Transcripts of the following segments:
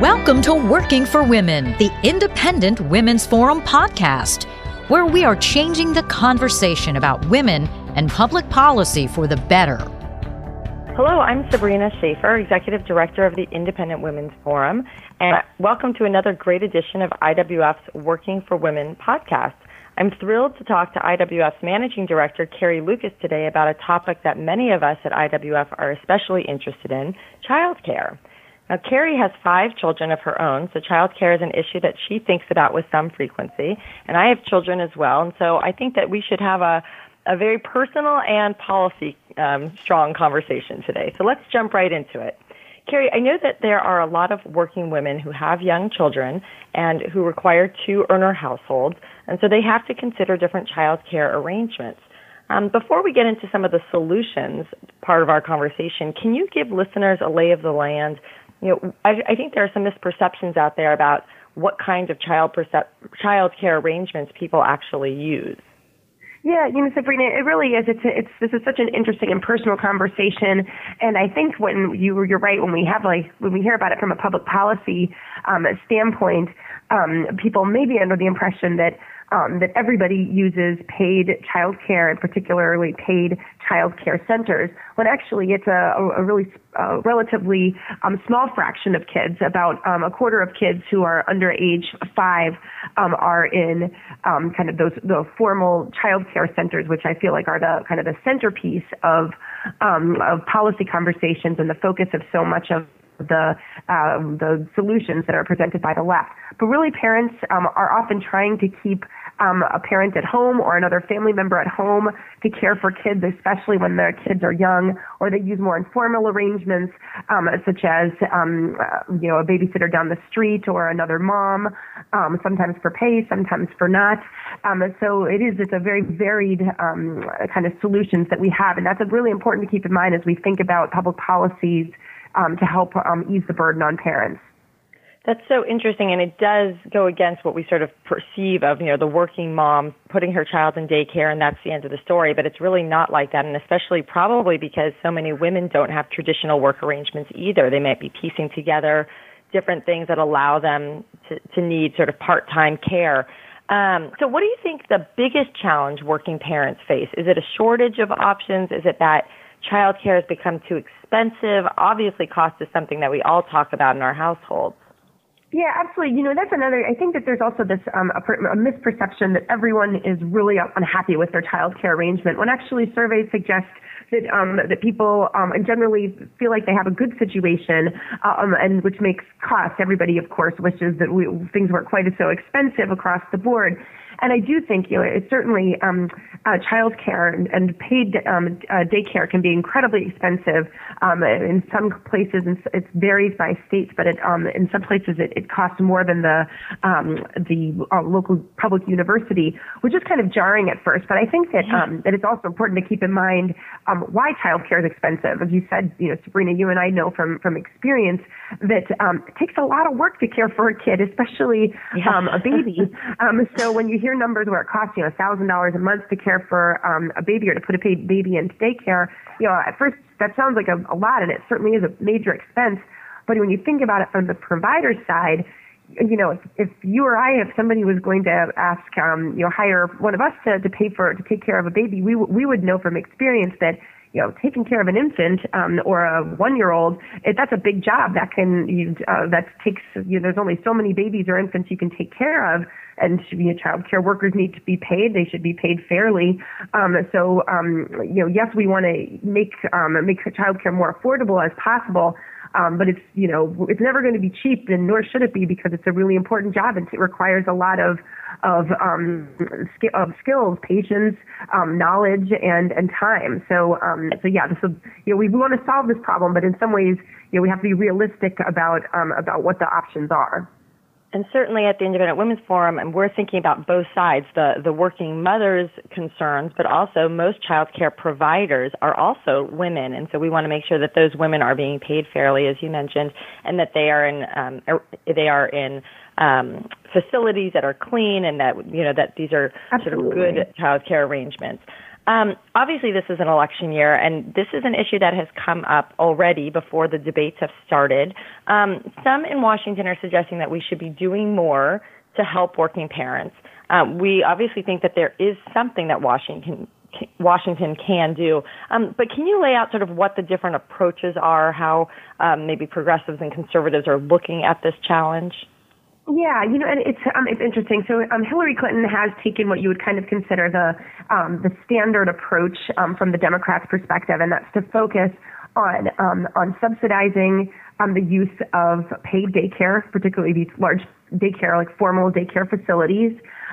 Welcome to Working for Women, the Independent Women's Forum podcast, where we are changing the conversation about women and public policy for the better. Hello, I'm Sabrina Schaeffer, Executive Director of the Independent Women's Forum, and welcome to another great edition of IWF's Working for Women podcast. I'm thrilled to talk to IWF's Managing Director, Carrie Lukas, today about a topic that many of us at IWF are especially interested in childcare. Now, Carrie has five children of her own, so childcare is an issue that she thinks about with some frequency. And I have children as well, and so I think that we should have a, a very personal and policy um, strong conversation today. So let's jump right into it. Carrie, I know that there are a lot of working women who have young children and who require two earner households, and so they have to consider different childcare arrangements. Um, before we get into some of the solutions part of our conversation, can you give listeners a lay of the land you know, I, I think there are some misperceptions out there about what kinds of child percep- child care arrangements people actually use. Yeah, you know, Sabrina, it really is. It's it's this is such an interesting and personal conversation, and I think when you you're right when we have like when we hear about it from a public policy um, standpoint, um, people may be under the impression that um, that everybody uses paid childcare and particularly paid childcare centers, when actually it's a, a really uh, relatively um, small fraction of kids, about um, a quarter of kids who are under age five um, are in um, kind of those the formal childcare centers, which I feel like are the kind of the centerpiece of um, of policy conversations and the focus of so much of the um, the solutions that are presented by the left. But really, parents um, are often trying to keep um, a parent at home or another family member at home to care for kids, especially when their kids are young, or they use more informal arrangements, um, such as um, uh, you know a babysitter down the street or another mom, um, sometimes for pay, sometimes for not. Um, so it is it's a very varied um, kind of solutions that we have, and that's really important to keep in mind as we think about public policies um, to help um, ease the burden on parents. That's so interesting, and it does go against what we sort of perceive of, you know, the working mom putting her child in daycare and that's the end of the story. But it's really not like that, and especially probably because so many women don't have traditional work arrangements either. They might be piecing together different things that allow them to, to need sort of part-time care. Um, so, what do you think the biggest challenge working parents face? Is it a shortage of options? Is it that childcare has become too expensive? Obviously, cost is something that we all talk about in our households. Yeah, absolutely. You know, that's another. I think that there's also this um, a, a misperception that everyone is really unhappy with their child care arrangement. When actually surveys suggest that um, that people um, generally feel like they have a good situation, um, and which makes cost. Everybody, of course, wishes that we, things weren't quite as so expensive across the board. And I do think, you know, it's certainly um, uh, childcare and, and paid um, uh, daycare can be incredibly expensive. Um, in some places, and it varies by states, but it, um, in some places it, it costs more than the um, the uh, local public university, which is kind of jarring at first. But I think that um, that it's also important to keep in mind um, why childcare is expensive. As you said, you know, Sabrina, you and I know from from experience that um, it takes a lot of work to care for a kid, especially um, a baby. um, so when you hear numbers where it costs you know thousand dollars a month to care for um, a baby or to put a baby into daycare, you know at first that sounds like a, a lot, and it certainly is a major expense. But when you think about it from the provider side, you know, if, if you or I, if somebody was going to ask, um, you know, hire one of us to, to pay for to take care of a baby, we we would know from experience that you know, taking care of an infant um, or a one-year-old, it, that's a big job. That can you, uh, that takes you know, there's only so many babies or infants you can take care of, and you know, child care workers need to be paid. They should be paid fairly. Um, so um, you know, yes, we want to make um, make child care more affordable as possible. Um, but it's you know it's never going to be cheap, and nor should it be because it's a really important job and it requires a lot of of um, sk- of skills, patience, um, knowledge, and and time. So um, so yeah, this is, you know we want to solve this problem, but in some ways you know we have to be realistic about um, about what the options are. And certainly at the Independent Women's Forum, and we're thinking about both sides, the, the working mothers' concerns, but also most child care providers are also women. And so we want to make sure that those women are being paid fairly, as you mentioned, and that they are in, um, er, they are in um, facilities that are clean and that, you know, that these are Absolutely. sort of good child care arrangements. Um, obviously, this is an election year, and this is an issue that has come up already before the debates have started. Um, some in Washington are suggesting that we should be doing more to help working parents. Um, we obviously think that there is something that Washington Washington can do. Um, but can you lay out sort of what the different approaches are, how um, maybe progressives and conservatives are looking at this challenge? Yeah, you know, and it's um, it's interesting. So um, Hillary Clinton has taken what you would kind of consider the um, the standard approach um, from the Democrats' perspective, and that's to focus on um, on subsidizing um, the use of paid daycare, particularly these large daycare, like formal daycare facilities.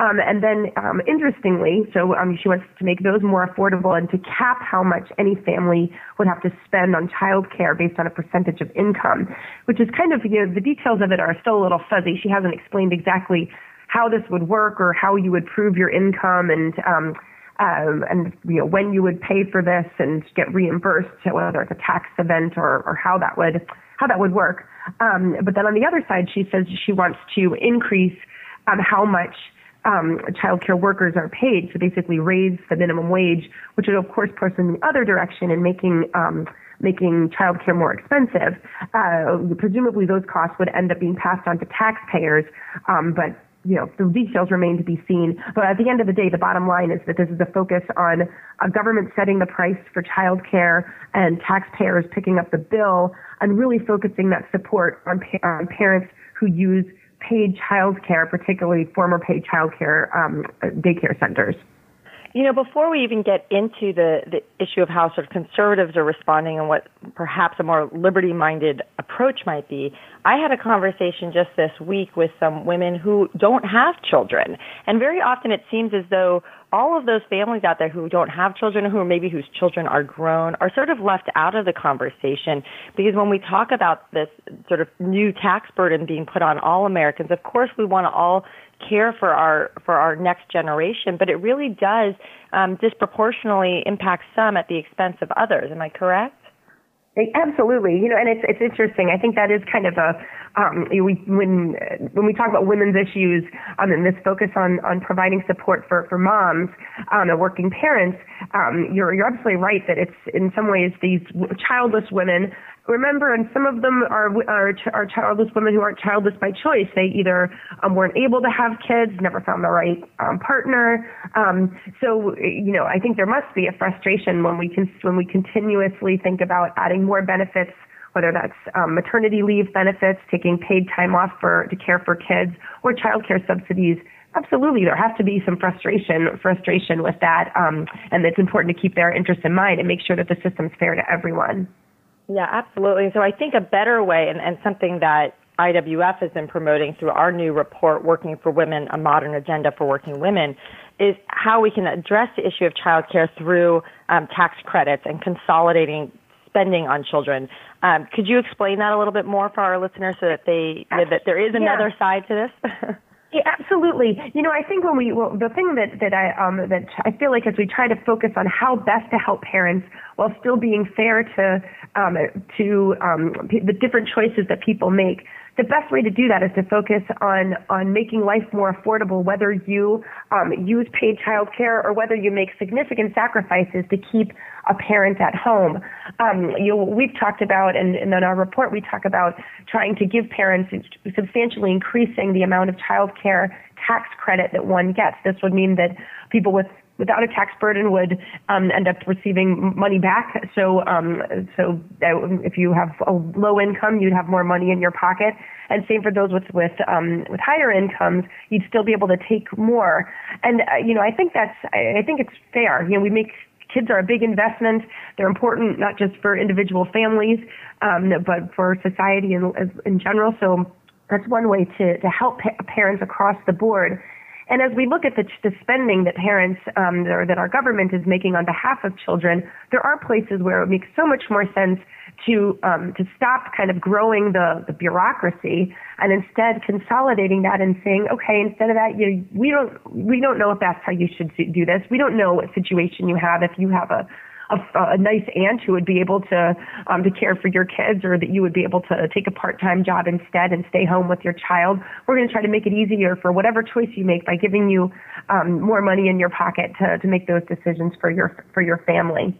Um, and then, um, interestingly, so um, she wants to make those more affordable and to cap how much any family would have to spend on childcare based on a percentage of income, which is kind of, you know, the details of it are still a little fuzzy. She hasn't explained exactly how this would work or how you would prove your income and um, um, and you know when you would pay for this and get reimbursed, whether it's a tax event or, or how that would how that would work. Um, but then on the other side, she says she wants to increase um, how much um, child care workers are paid to basically raise the minimum wage, which would of course push in the other direction and making um, making child care more expensive. Uh, presumably, those costs would end up being passed on to taxpayers, um, but you know, the details remain to be seen. But at the end of the day, the bottom line is that this is a focus on a government setting the price for childcare and taxpayers picking up the bill and really focusing that support on, pa- on parents who use paid childcare, particularly former paid childcare um, daycare centers. You know, before we even get into the, the issue of how sort of conservatives are responding and what perhaps a more liberty minded approach might be, I had a conversation just this week with some women who don't have children. And very often it seems as though all of those families out there who don't have children, who maybe whose children are grown, are sort of left out of the conversation because when we talk about this sort of new tax burden being put on all Americans, of course we want to all care for our for our next generation, but it really does um, disproportionately impact some at the expense of others. Am I correct? Absolutely, you know, and it's it's interesting. I think that is kind of a um, we when when we talk about women's issues um, and this focus on on providing support for for moms um, and working parents. Um, you're you're absolutely right that it's in some ways these childless women remember, and some of them are, are, are childless women who aren't childless by choice. They either um, weren't able to have kids, never found the right um, partner. Um, so, you know, I think there must be a frustration when we can when we continuously think about adding more benefits whether that's um, maternity leave benefits, taking paid time off for to care for kids, or childcare subsidies. Absolutely, there has to be some frustration frustration with that, um, and it's important to keep their interests in mind and make sure that the system's fair to everyone. Yeah, absolutely. So I think a better way and, and something that IWF has been promoting through our new report, Working for Women, a modern agenda for working women, is how we can address the issue of childcare through um, tax credits and consolidating spending on children. Um, could you explain that a little bit more for our listeners so that they know that there is another yeah. side to this? Yeah, absolutely. You know, I think when we well, the thing that that I um that I feel like as we try to focus on how best to help parents while still being fair to um to um the different choices that people make, the best way to do that is to focus on on making life more affordable, whether you um, use paid childcare or whether you make significant sacrifices to keep a parent at home. Um, you we've talked about, and, and in our report, we talk about trying to give parents substantially increasing the amount of childcare tax credit that one gets. This would mean that people with without a tax burden would um, end up receiving money back. So, um, so if you have a low income, you'd have more money in your pocket. And same for those with with um, with higher incomes, you'd still be able to take more. And uh, you know, I think that's I, I think it's fair. You know, we make kids are a big investment. They're important not just for individual families, um, but for society in, in general. So that's one way to to help pa- parents across the board and as we look at the, the spending that parents um, or that our government is making on behalf of children, there are places where it makes so much more sense to um, to stop kind of growing the, the bureaucracy and instead consolidating that and saying, okay, instead of that, you we don't we don't know if that's how you should do this. We don't know what situation you have if you have a a, a nice aunt who would be able to um, to care for your kids, or that you would be able to take a part-time job instead and stay home with your child. We're going to try to make it easier for whatever choice you make by giving you um, more money in your pocket to to make those decisions for your for your family.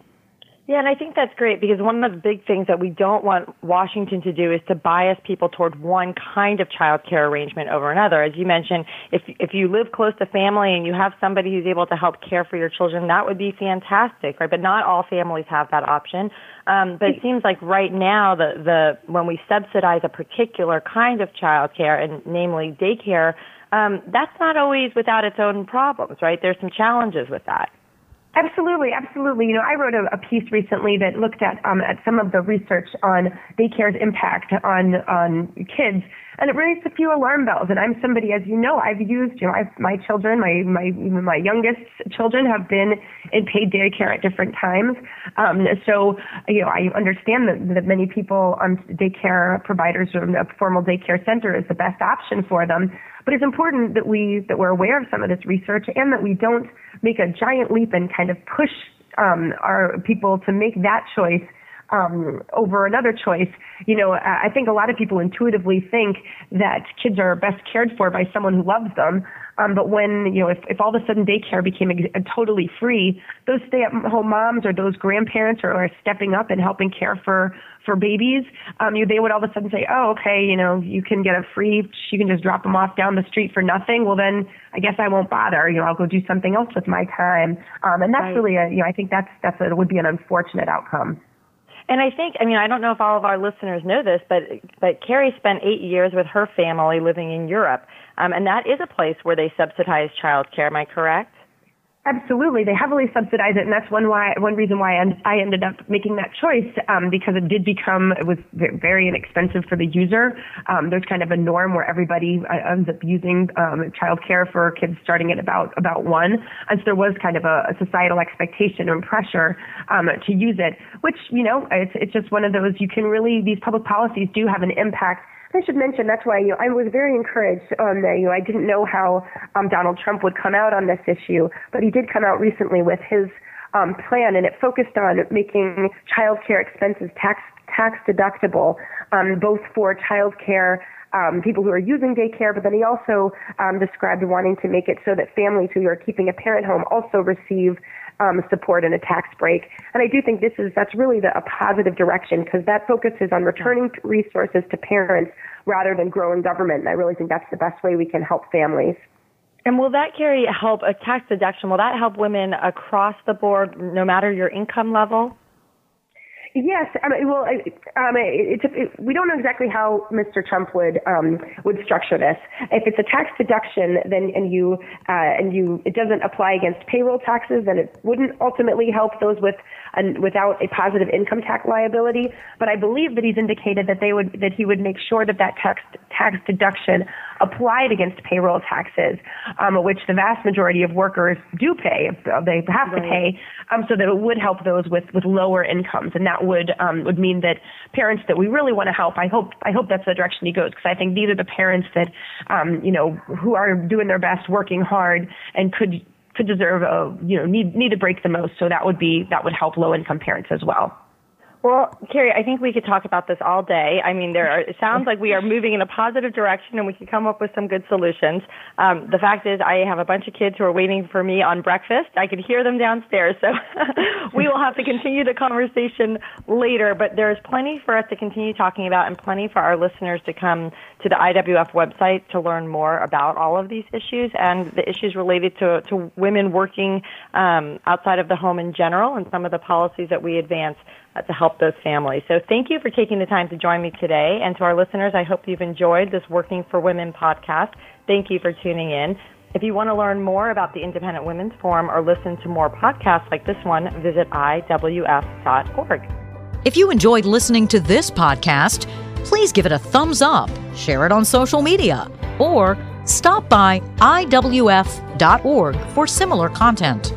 Yeah, and I think that's great because one of the big things that we don't want Washington to do is to bias people toward one kind of child care arrangement over another. As you mentioned, if if you live close to family and you have somebody who's able to help care for your children, that would be fantastic, right? But not all families have that option. Um, but it seems like right now the the when we subsidize a particular kind of child care, and namely daycare, um, that's not always without its own problems, right? There's some challenges with that. Absolutely, absolutely. You know, I wrote a, a piece recently that looked at um, at some of the research on daycare's impact on on kids, and it raised a few alarm bells. And I'm somebody, as you know, I've used. You know, I've, my children, my my my youngest children have been in paid daycare at different times. Um, so, you know, I understand that, that many people on daycare providers or a formal daycare center is the best option for them. But it's important that we that we're aware of some of this research and that we don't make a giant leap and kind of push um, our people to make that choice um, over another choice. You know, I think a lot of people intuitively think that kids are best cared for by someone who loves them. Um, but when, you know, if, if all of a sudden daycare became a, a totally free, those stay at home moms or those grandparents are, are stepping up and helping care for, for babies, um, you, they would all of a sudden say, oh, okay, you know, you can get a free, you can just drop them off down the street for nothing. Well, then I guess I won't bother. You know, I'll go do something else with my time. Um, and that's right. really a, you know, I think that's, that's a, it would be an unfortunate outcome. And I think, I mean, I don't know if all of our listeners know this, but but Carrie spent eight years with her family living in Europe, um, and that is a place where they subsidize child care. Am I correct? Absolutely, they heavily subsidize it, and that's one why one reason why I ended up making that choice um, because it did become it was very inexpensive for the user. Um, there's kind of a norm where everybody uh, ends up using um, childcare for kids starting at about about one, and so there was kind of a, a societal expectation and pressure um, to use it, which you know it's it's just one of those you can really these public policies do have an impact I should mention that's why you I was very encouraged on the you I didn't know how um, Donald Trump would come out on this issue, but he did come out recently with his um, plan, and it focused on making child care expenses tax tax deductible, um, both for child care um, people who are using daycare, but then he also um, described wanting to make it so that families who are keeping a parent home also receive um, support and a tax break. And I do think this is that's really the, a positive direction because that focuses on returning resources to parents rather than growing government. And I really think that's the best way we can help families. And will that Carrie help a tax deduction? Will that help women across the board, no matter your income level? Yes, I mean, well, I, um, it, it, we don't know exactly how Mr. Trump would um, would structure this. If it's a tax deduction, then and you uh, and you it doesn't apply against payroll taxes, then it wouldn't ultimately help those with an, without a positive income tax liability. But I believe that he's indicated that they would that he would make sure that that tax tax deduction applied against payroll taxes, um, which the vast majority of workers do pay. They have to pay, um, so that it would help those with with lower incomes, and that would um, would mean that parents that we really want to help. I hope I hope that's the direction he goes because I think these are the parents that um, you know who are doing their best, working hard, and could could deserve a you know need need a break the most. So that would be that would help low income parents as well. Well, Carrie, I think we could talk about this all day. I mean, there are, it sounds like we are moving in a positive direction and we can come up with some good solutions. Um, the fact is, I have a bunch of kids who are waiting for me on breakfast. I can hear them downstairs, so we will have to continue the conversation later. But there's plenty for us to continue talking about and plenty for our listeners to come to the IWF website to learn more about all of these issues and the issues related to, to women working um, outside of the home in general and some of the policies that we advance Uh, to help those families. So thank you for taking the time to join me today. And to our listeners, I hope you've enjoyed this Working for Women podcast. Thank you for tuning in. If you want to learn more about the Independent Women's Forum or listen to more podcasts like this one, visit IWF.org. If you enjoyed listening to this podcast, please give it a thumbs up, share it on social media, or stop by IWF.org for similar content.